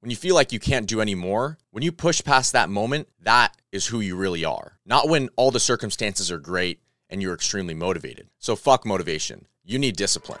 When you feel like you can't do any more, when you push past that moment, that is who you really are. Not when all the circumstances are great and you're extremely motivated. So fuck motivation. You need discipline.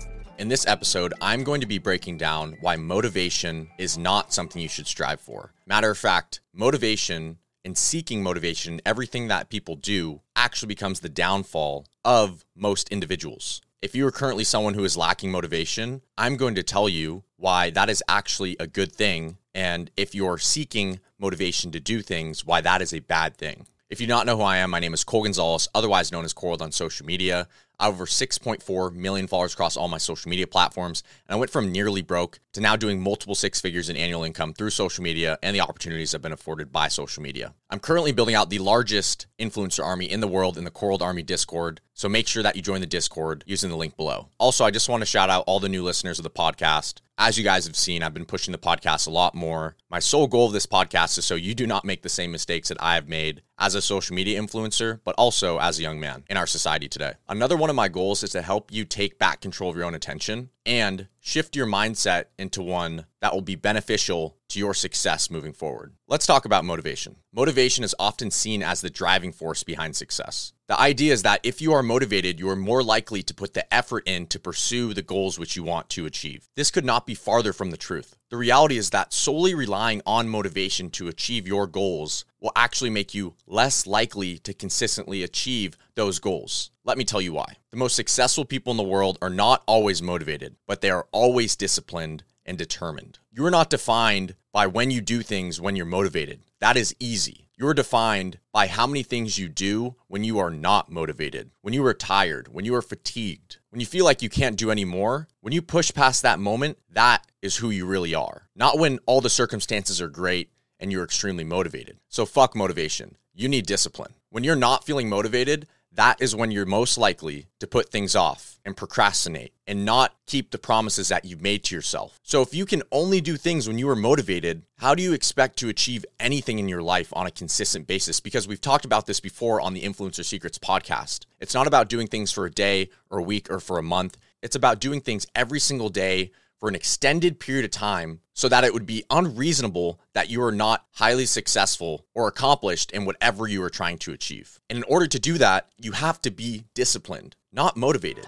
In this episode, I'm going to be breaking down why motivation is not something you should strive for. Matter of fact, motivation and seeking motivation, everything that people do, actually becomes the downfall of most individuals. If you are currently someone who is lacking motivation, I'm going to tell you why that is actually a good thing. And if you're seeking motivation to do things, why that is a bad thing. If you do not know who I am, my name is Cole Gonzales, otherwise known as Cold on social media. Over 6.4 million followers across all my social media platforms, and I went from nearly broke to now doing multiple six figures in annual income through social media and the opportunities I've been afforded by social media. I'm currently building out the largest influencer army in the world in the Coral Army Discord, so make sure that you join the Discord using the link below. Also, I just want to shout out all the new listeners of the podcast. As you guys have seen, I've been pushing the podcast a lot more. My sole goal of this podcast is so you do not make the same mistakes that I have made as a social media influencer, but also as a young man in our society today. Another one of my goals is to help you take back control of your own attention and shift your mindset into one that will be beneficial to your success moving forward. Let's talk about motivation. Motivation is often seen as the driving force behind success. The idea is that if you are motivated, you are more likely to put the effort in to pursue the goals which you want to achieve. This could not be farther from the truth. The reality is that solely relying on motivation to achieve your goals will actually make you less likely to consistently achieve those goals. Let me tell you why. The most successful people in the world are not always motivated, but they are always disciplined and determined. You are not defined by when you do things when you're motivated. That is easy. You're defined by how many things you do when you are not motivated, when you are tired, when you are fatigued, when you feel like you can't do any more. When you push past that moment, that is who you really are. Not when all the circumstances are great and you're extremely motivated. So fuck motivation. You need discipline. When you're not feeling motivated, that is when you're most likely to put things off and procrastinate and not keep the promises that you've made to yourself. So, if you can only do things when you are motivated, how do you expect to achieve anything in your life on a consistent basis? Because we've talked about this before on the Influencer Secrets podcast. It's not about doing things for a day or a week or for a month, it's about doing things every single day for an extended period of time so that it would be unreasonable that you are not highly successful or accomplished in whatever you are trying to achieve. And in order to do that, you have to be disciplined, not motivated.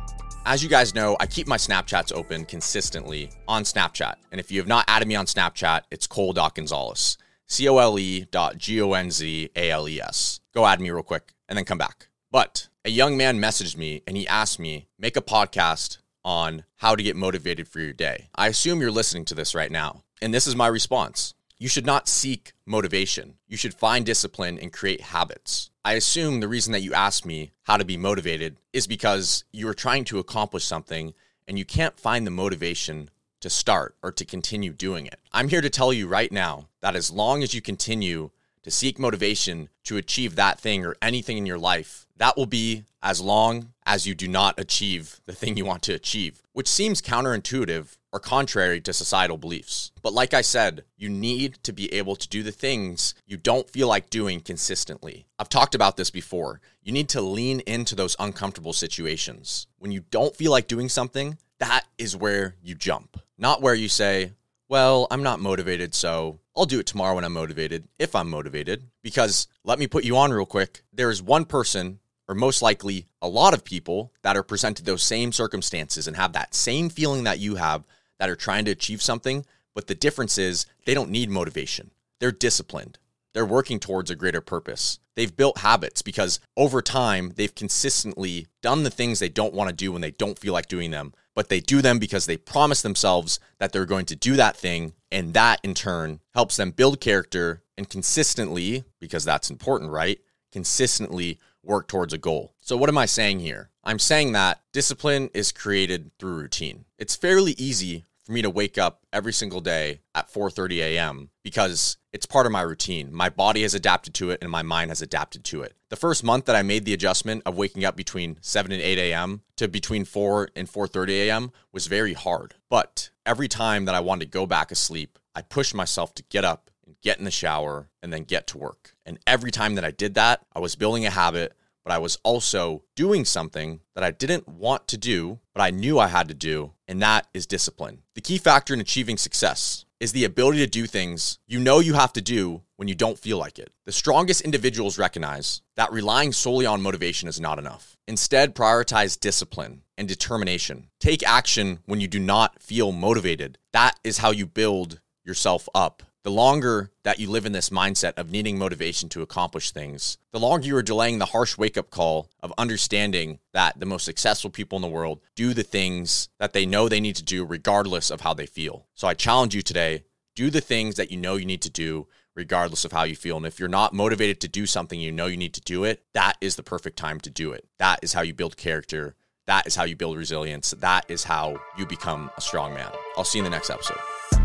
As you guys know, I keep my Snapchats open consistently on Snapchat. And if you have not added me on Snapchat, it's Cole.Gonzales. C O L E dot G O N Z A L E S. Go add me real quick and then come back. But a young man messaged me and he asked me, make a podcast on how to get motivated for your day. I assume you're listening to this right now. And this is my response. You should not seek motivation. You should find discipline and create habits. I assume the reason that you asked me how to be motivated is because you are trying to accomplish something and you can't find the motivation to start or to continue doing it. I'm here to tell you right now that as long as you continue to seek motivation to achieve that thing or anything in your life, that will be as long as you do not achieve the thing you want to achieve, which seems counterintuitive or contrary to societal beliefs. But like I said, you need to be able to do the things you don't feel like doing consistently. I've talked about this before. You need to lean into those uncomfortable situations. When you don't feel like doing something, that is where you jump, not where you say, well, I'm not motivated, so I'll do it tomorrow when I'm motivated, if I'm motivated. Because let me put you on real quick. There is one person or most likely a lot of people that are presented those same circumstances and have that same feeling that you have that are trying to achieve something, but the difference is they don't need motivation. They're disciplined. they're working towards a greater purpose. They've built habits because over time, they've consistently done the things they don't want to do when they don't feel like doing them, but they do them because they promise themselves that they're going to do that thing. And that in turn helps them build character and consistently, because that's important, right? Consistently work towards a goal. So, what am I saying here? I'm saying that discipline is created through routine. It's fairly easy for me to wake up every single day at 4:30 a.m. because it's part of my routine. My body has adapted to it and my mind has adapted to it. The first month that I made the adjustment of waking up between 7 and 8 a.m. to between 4 and 4:30 a.m. was very hard. But every time that I wanted to go back asleep, I pushed myself to get up and get in the shower and then get to work. And every time that I did that, I was building a habit but I was also doing something that I didn't want to do, but I knew I had to do, and that is discipline. The key factor in achieving success is the ability to do things you know you have to do when you don't feel like it. The strongest individuals recognize that relying solely on motivation is not enough. Instead, prioritize discipline and determination. Take action when you do not feel motivated. That is how you build yourself up the longer that you live in this mindset of needing motivation to accomplish things, the longer you are delaying the harsh wake up call of understanding that the most successful people in the world do the things that they know they need to do regardless of how they feel. So I challenge you today do the things that you know you need to do regardless of how you feel. And if you're not motivated to do something, you know you need to do it, that is the perfect time to do it. That is how you build character. That is how you build resilience. That is how you become a strong man. I'll see you in the next episode.